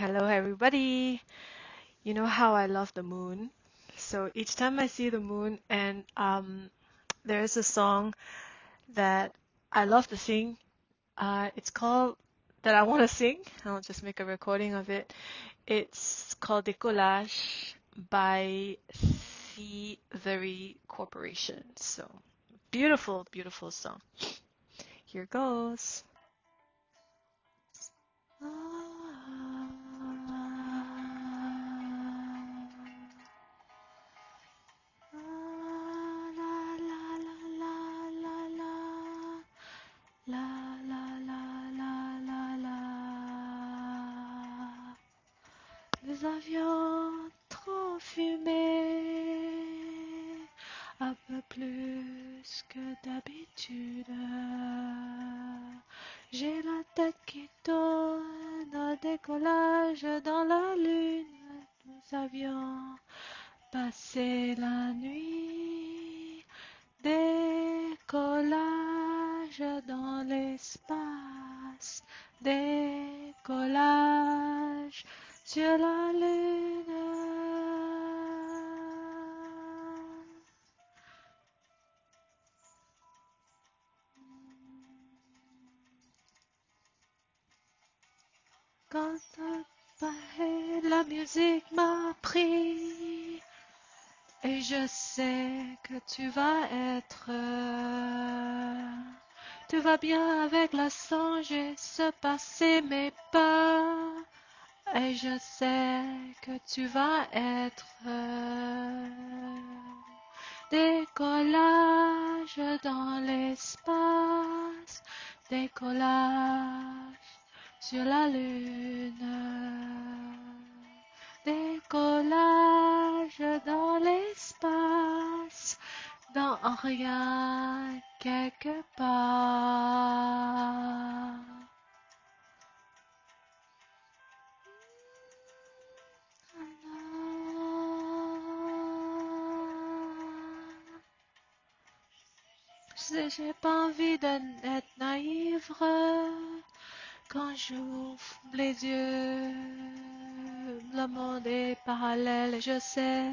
Hello, everybody. You know how I love the moon. So each time I see the moon, and um, there is a song that I love to sing. Uh, it's called that I want to sing. I'll just make a recording of it. It's called Décollage by Thievery Corporation. So beautiful, beautiful song. Here goes. Avions trop fumé, un peu plus que d'habitude. J'ai la tête qui tourne au décollage dans la lune. Nous avions passé la nuit. Décollage dans l'espace. Décollage sur la lune. Quand la musique m'a pris et je sais que tu vas être tu vas bien avec la songe et se passer mes peurs et je sais que tu vas être décollage dans l'espace décollage sur la lune. Décollage dans l'espace, dans rien quelque part. J'ai pas envie d'être naïve quand j'ouvre les yeux, le monde est parallèle, je sais.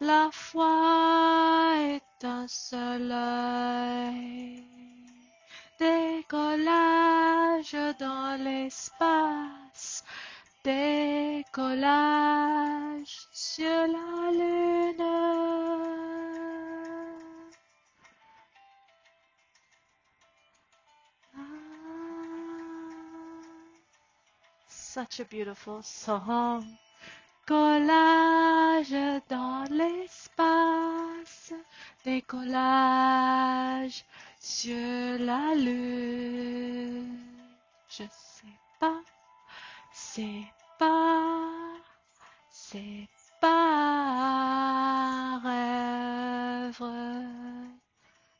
La foi est un soleil, décollage dans l'espace, décollage sur la lune. such a beautiful song. Collage dans l'espace, décollage sur la lune. Je sais pas, c'est pas, c'est pas rêve.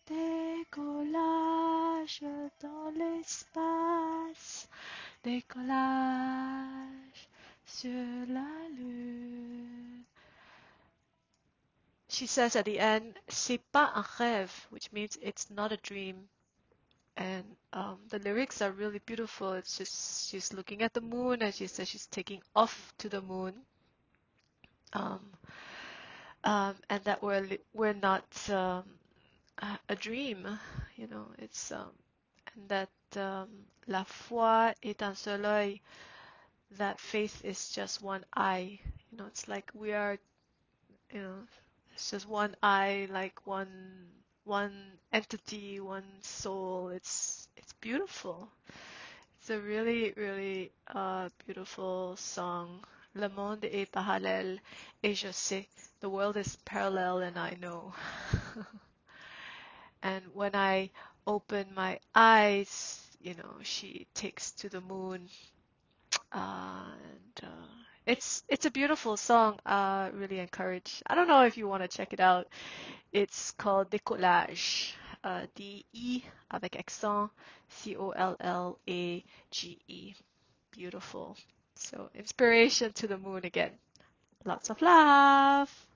Décollage dans l'espace décollage sur la lune. She says at the end, c'est pas un rêve, which means it's not a dream. And um, the lyrics are really beautiful. It's just she's looking at the moon and she says she's taking off to the moon. Um, um, and that we're we're not um, a dream, you know. It's um, and that la foi est un seul œil, that faith is just one eye. You know, it's like we are, you know, it's just one eye, like one one entity, one soul. It's it's beautiful. It's a really really uh, beautiful song. Le monde est parallèle et je sais. The world is parallel and I know. and when I open my eyes, you know, she takes to the moon. Uh, and uh, it's it's a beautiful song. Uh, really encourage. I don't know if you want to check it out. It's called Décollage. Uh, D-E avec accent, C-O-L-L-A-G-E. Beautiful. So inspiration to the moon again. Lots of love.